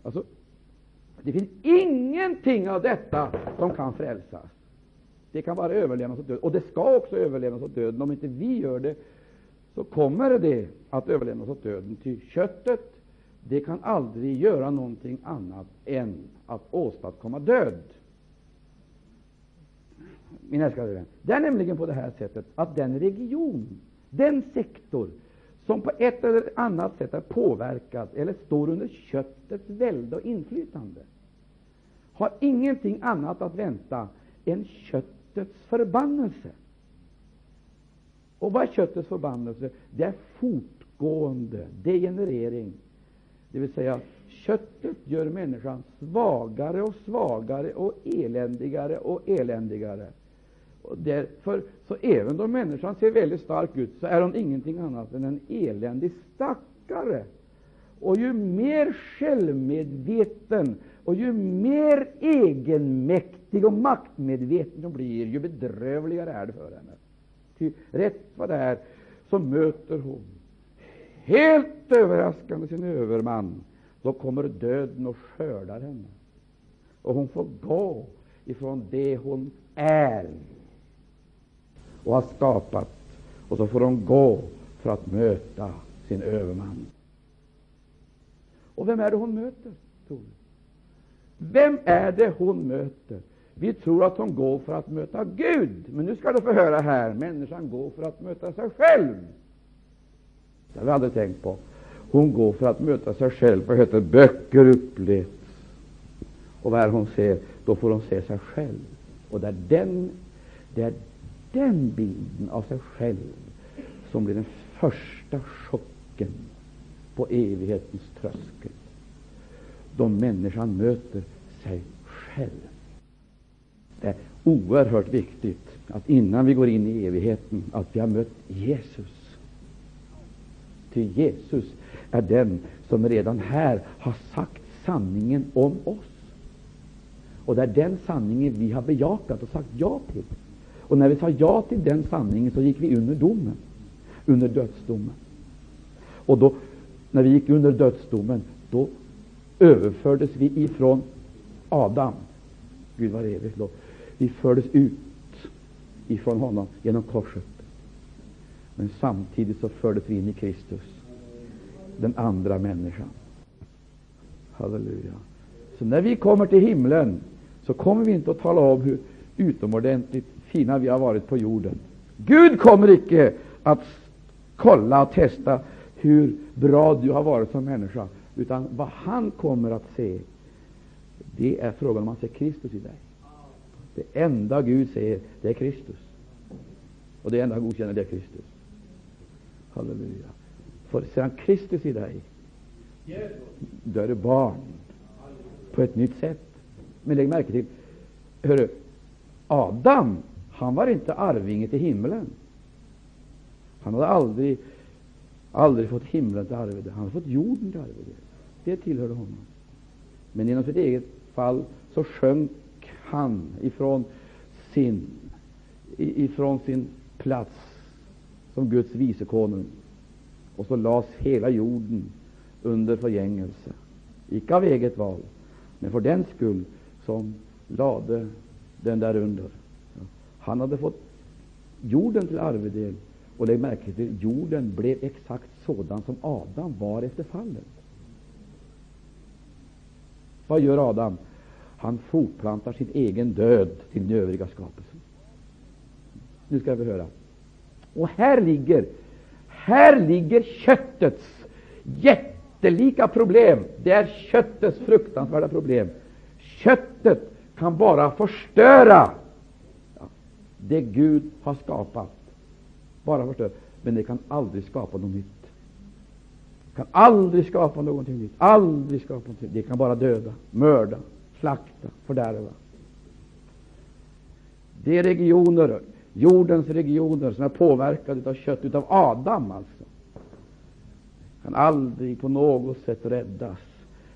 Alltså, det finns ingenting av detta som kan frälsas. Det kan bara överlämnas åt döden. Och det skall också överlämnas åt döden. Om inte vi gör det, så kommer det att överlämnas åt döden. Ty köttet det kan aldrig göra någonting annat än att åstadkomma död. Min älskade vän, det är nämligen på det här sättet att den region, den sektor som på ett eller annat sätt är påverkad eller står under köttets välde och inflytande, har ingenting annat att vänta än köttets förbannelse. Och vad är köttets förbannelse? Det är fortgående degenerering. Det vill säga, köttet gör människan svagare och svagare och eländigare och eländigare. Och därför, så även om människan ser väldigt stark ut, så är hon ingenting annat än en eländig stackare. Och ju mer självmedveten och ju mer egenmäktig och maktmedveten hon blir, ju bedrövligare är det för henne. Ty rätt vad det är, så möter hon, helt överraskande, sin överman. Då kommer döden och skördar henne. Och hon får gå ifrån det hon är och har skapat, och så får hon gå för att möta sin överman. Och vem är det hon möter, tror du? Vem är det hon möter? Vi tror att hon går för att möta Gud, men nu ska du få höra här, människan går för att möta sig själv. Det har vi aldrig tänkt på. Hon går för att möta sig själv, vad heter böcker upplevs. Och vad är hon ser? Då får hon se sig själv. Och det är den, det är den bilden av sig själv som blir den första chocken på evighetens tröskel, då människan möter sig själv. Det är oerhört viktigt att innan vi går in i evigheten, att vi har mött Jesus. Ty Jesus är den som redan här har sagt sanningen om oss. Och det är den sanningen vi har bejakat och sagt ja till. Och när vi sa ja till den sanningen så gick vi under domen, under dödsdomen. Och då, när vi gick under dödsdomen, då överfördes vi ifrån Adam, Gud var evigt lov. Vi fördes ut ifrån honom genom korset. Men samtidigt så fördes vi in i Kristus, den andra människan. Halleluja. Så när vi kommer till himlen så kommer vi inte att tala om hur utomordentligt fina vi har varit på jorden. Gud kommer icke att kolla och testa hur bra du har varit som människa, utan vad han kommer att se, det är frågan om han ser Kristus i dig. Det enda Gud ser, det är Kristus. Och det enda han godkänner, det är Kristus. Halleluja. För ser han Kristus i dig, då är du barn på ett nytt sätt. Men lägg märke till, hörru, Adam han var inte arvinge till himlen. Han hade aldrig, aldrig fått himlen till arvede. Han hade fått jorden till arvede. Det tillhörde honom. Men genom sitt eget fall så sjönk han ifrån sin, ifrån sin plats som Guds vice konung. Och så lades hela jorden under förgängelse. Icke av eget val, men för den skull som lade den där under. Han hade fått jorden till arvedel. Och lägg märke till jorden blev exakt sådan som Adam var efter fallet. Vad gör Adam? Han fortplantar sin egen död till den övriga skapelsen. Nu ska vi höra. Och här ligger, här ligger köttets jättelika problem. Det är köttets fruktansvärda problem. Köttet kan bara förstöra det Gud har skapat. Bara förstöra. Men det kan aldrig skapa något nytt. Det Kan aldrig skapa någonting nytt. Aldrig skapa någonting. Det kan bara döda, mörda, slakta, fördärva. De regioner, jordens regioner som är påverkade av kött, utav Adam alltså, kan aldrig på något sätt räddas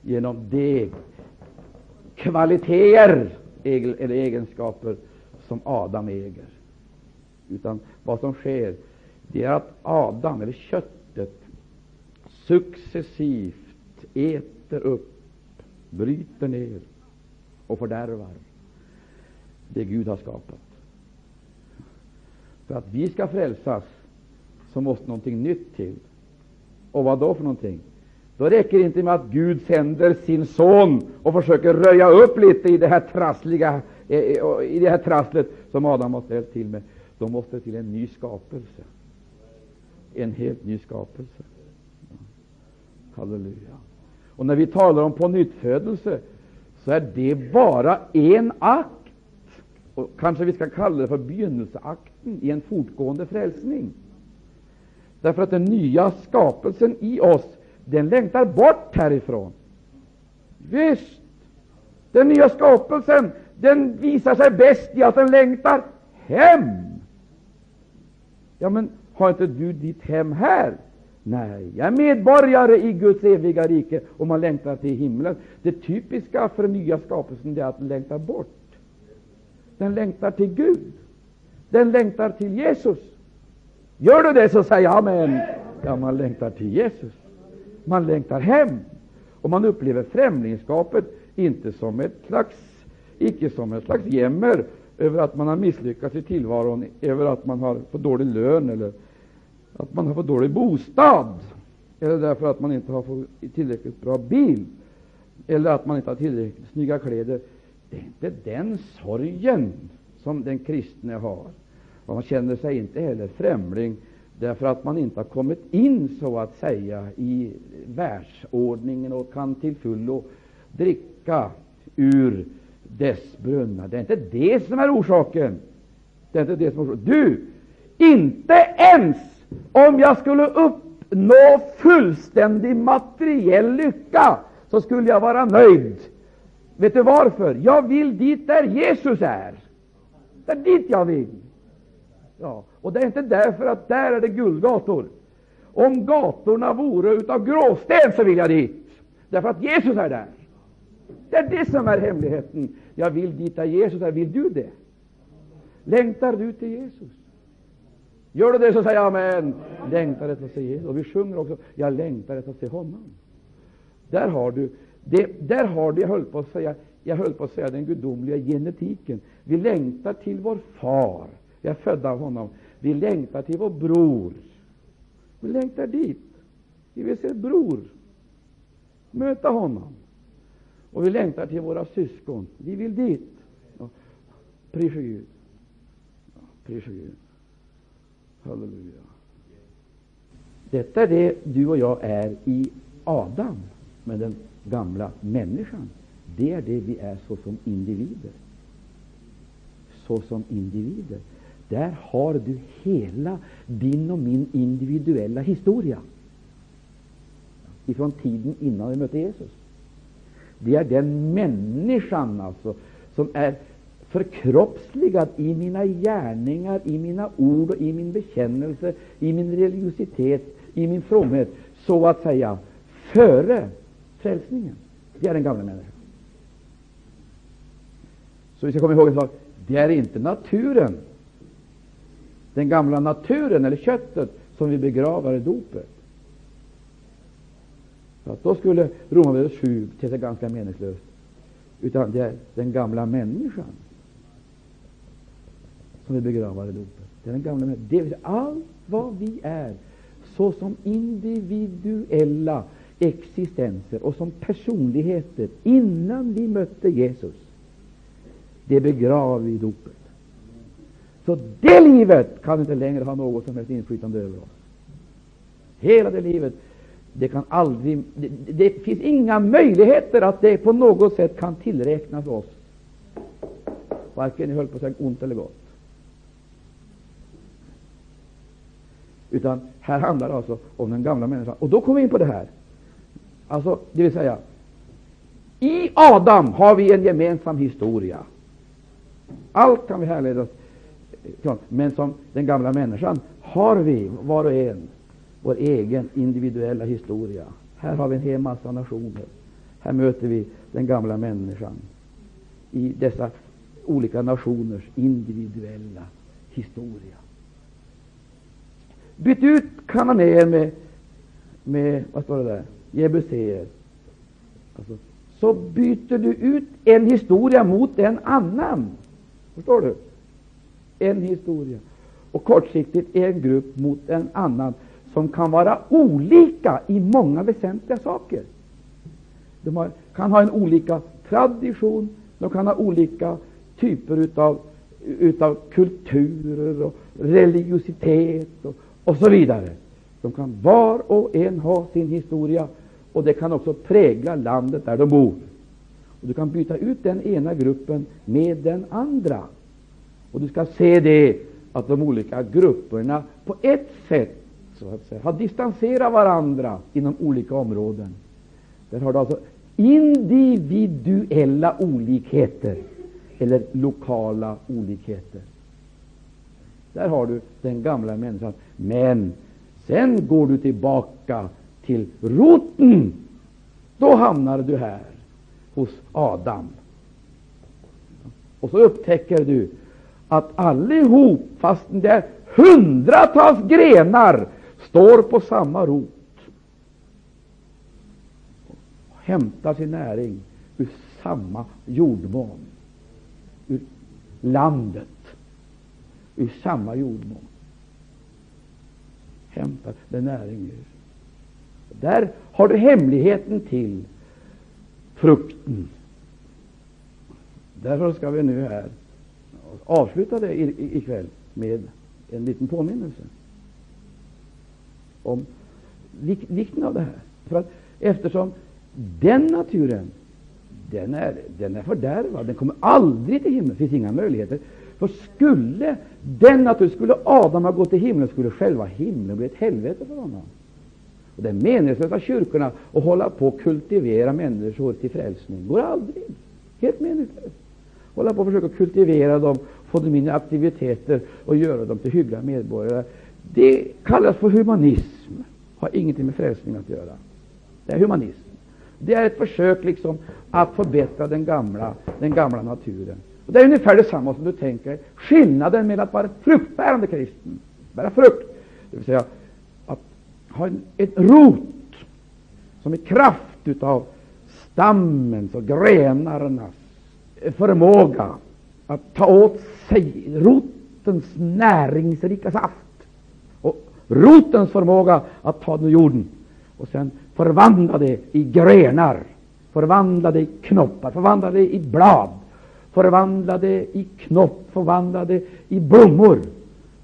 genom de kvaliteter eller egenskaper som Adam äger. Utan vad som sker, det är att Adam, eller köttet, successivt äter upp, bryter ner och fördärvar det Gud har skapat. För att vi ska frälsas så måste någonting nytt till. Och vad då för någonting? Då räcker det inte med att Gud sänder sin son och försöker röja upp lite i det här trassliga eh, eh, i det här trasslet som Adam har ställt till med. Då måste det till en ny skapelse. En helt ny skapelse. Halleluja. Och när vi talar om på nyttfödelse så är det bara en akt. Och kanske vi ska kalla det för begynnelseakten i en fortgående frälsning. Därför att den nya skapelsen i oss, den längtar bort härifrån. Visst! Den nya skapelsen, den visar sig bäst i att den längtar hem. Ja, men har inte du ditt hem här? Nej, jag är medborgare i Guds eviga rike och man längtar till himlen. Det typiska för den nya skapelsen är att den längtar bort. Den längtar till Gud. Den längtar till Jesus. Gör du det så säg amen. Ja, man längtar till Jesus. Man längtar hem. Och man upplever främlingskapet inte som ett slags, icke som ett slags jämmer över att man har misslyckats i tillvaron, över att man har fått dålig lön eller att man har fått dålig bostad, eller därför att man inte har fått tillräckligt bra bil, eller att man inte har tillräckligt snygga kläder. Det är inte den sorgen som den kristne har. Och man känner sig inte heller främling därför att man inte har kommit in så att säga i världsordningen och kan till fullo dricka ur dess brunnar. Det är inte det som är orsaken. Det är inte det som är orsaken. Du, inte ens om jag skulle uppnå fullständig materiell lycka så skulle jag vara nöjd. Vet du varför? Jag vill dit där Jesus är. Det är dit jag vill. Ja, och det är inte därför att där är det guldgator. Om gatorna vore utav gråsten så vill jag dit, därför att Jesus är där. Det är det som är hemligheten. Jag vill dit där Jesus är. Vill du det? Längtar du till Jesus? Gör du det så säger jag amen. Längtar efter att se Jesus. Och vi sjunger också Jag längtar efter att se honom. Där har du, det, där har du jag höll på att säga, jag höll på att säga den gudomliga genetiken. Vi längtar till vår far. Vi är födda av honom. Vi längtar till vår bror. Vi längtar dit. Vi vill se bror. Möta honom. Och vi längtar till våra syskon. Vi vill dit. Ja, pris för Gud. Ja, pris för Gud. Halleluja. Detta är det du och jag är i Adam, med den gamla människan. Det är det vi är såsom individer. Såsom individer. Där har du hela din och min individuella historia ifrån tiden innan vi mötte Jesus. Det är den människan alltså som är förkroppsligad i mina gärningar, i mina ord, och i min bekännelse, i min religiositet, i min fromhet, så att säga, före frälsningen. Det är den gamla människan. Så vi ska komma ihåg en sak. Det är inte naturen, den gamla naturen eller köttet, som vi begravar i dopet. Att då skulle Romarbrevet 7 te sig ganska meningslöst. Utan det är den gamla människan som vi begravar i dopet. Det är den gamla människan. Det vill säga allt vad vi är såsom individuella existenser och som personligheter innan vi mötte Jesus, det begraver vi i dopet. Så det livet kan inte längre ha något som helst inflytande över oss. Hela det livet, det kan aldrig, det, det finns inga möjligheter att det på något sätt kan tillräknas oss. Varken i höll på att säga ont eller gott. Utan här handlar det alltså om den gamla människan. Och då kommer vi in på det här. Alltså, det vill säga, i Adam har vi en gemensam historia. Allt kan vi härleda Men som den gamla människan har vi var och en vår egen individuella historia. Här har vi en hel massa nationer. Här möter vi den gamla människan i dessa olika nationers individuella historia. Byt ut kananéer med, med vad står det där? Jebuséer. Alltså, så byter du ut en historia mot en annan. Förstår du? En historia. Och kortsiktigt en grupp mot en annan som kan vara olika i många väsentliga saker. De har, kan ha en olika tradition, de kan ha olika typer utav, utav kulturer och religiositet och, och så vidare. De kan var och en ha sin historia, och det kan också prägla landet där de bor. Och Du kan byta ut den ena gruppen med den andra. Och du ska se det att de olika grupperna på ett sätt så att säga, har distanserat varandra inom olika områden. Där har du alltså individuella olikheter eller lokala olikheter. Där har du den gamla människan. Men sen går du tillbaka till roten. Då hamnar du här hos Adam. Och så upptäcker du att allihop, fast det är hundratals grenar, står på samma rot och hämtar sin näring ur samma jordmån, ur landet, i samma jordmån. Hämtar den näring ur. Där har du hemligheten till frukten. Därför ska vi nu här avsluta det ikväll med en liten påminnelse om vikten av det här. För att, eftersom den naturen den är, den är fördärvad, den kommer aldrig till himlen. Det finns inga möjligheter. För skulle den naturen, skulle Adam ha gått till himlen, skulle själva himlen bli ett helvete för honom. Och det är meningslöst av kyrkorna att hålla på och kultivera människor till frälsning. Det går aldrig. Helt meningslöst. Hålla på och försöka kultivera dem, få dem in i aktiviteter och göra dem till hyggliga medborgare. Det kallas för humanism. Har ingenting med frälsning att göra. Det är humanism. Det är ett försök liksom att förbättra den gamla, den gamla naturen. Och det är ungefär detsamma som du tänker. Skillnaden mellan att vara fruktbärande kristen, bära frukt, det vill säga att ha en, en rot som i kraft utav stammens och grenarnas förmåga att ta åt sig rotens näringsrika saft och rotens förmåga att ta den ur jorden och sen förvandla det i grenar, förvandla det i knoppar, förvandla det i blad, Förvandlade i knopp, förvandlade i blommor,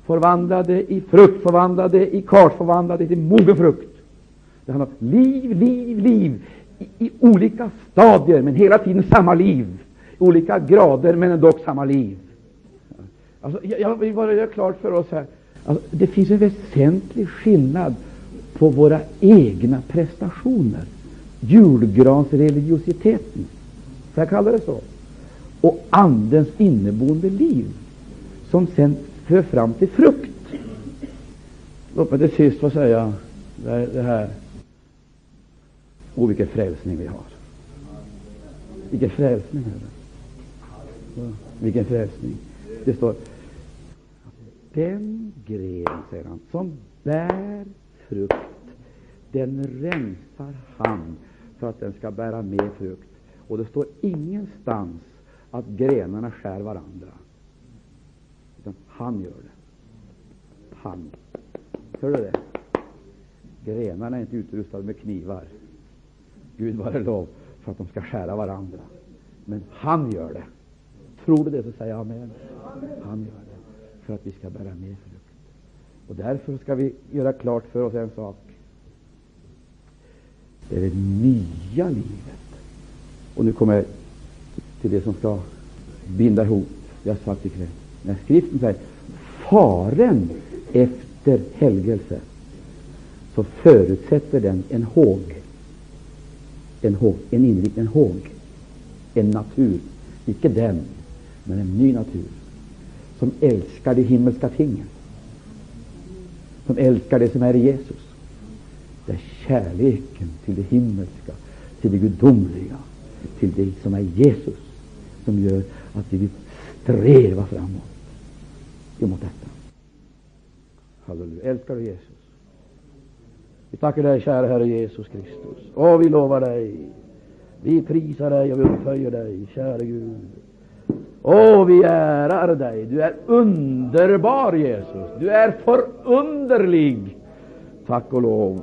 förvandlade i frukt, förvandlade i kart, förvandlade till mogen frukt. Det handlar om liv, liv, liv i, i, olika stadier, men hela tiden samma liv. I olika grader, men ändå samma liv. Alltså, jag, jag vill bara göra klart för oss här Alltså, det finns en väsentlig skillnad på våra egna prestationer, julgransreligiositeten, får jag kalla det så, och Andens inneboende liv, som sedan för fram till frukt. Låt mig till sist få säga det här. Oh, vilken frälsning vi har! Vilken frälsning! Vilken frälsning! Det står den gren, säger han, som bär frukt, den rensar han för att den ska bära mer frukt. Och det står ingenstans att grenarna skär varandra. Utan han gör det. Han. Hör du det? Grenarna är inte utrustade med knivar Gud vare lov för att de ska skära varandra. Men han gör det. Tror du det, så säg amen. Han gör det för att vi ska bära mer frukt. Och därför ska vi göra klart för oss en sak. Det är det nya livet. Och nu kommer jag till det som ska binda ihop det jag sagt ikväll. När skriften säger faren efter helgelse, så förutsätter den en håg. En håg, en inriktning, en håg. En natur. Icke den, men en ny natur. Som älskar de himmelska tingen. Som älskar det som är i Jesus. Det är kärleken till det himmelska, till det gudomliga, till det som är Jesus, som gör att vi vill sträva framåt emot detta. Halleluja. Älskar du Jesus? Vi tackar dig, kära Herre Jesus Kristus. Och vi lovar dig. Vi prisar dig och vi upphöjer dig, kära Gud. Åh, vi ärar dig. Du är underbar, Jesus. Du är förunderlig. Tack och lov.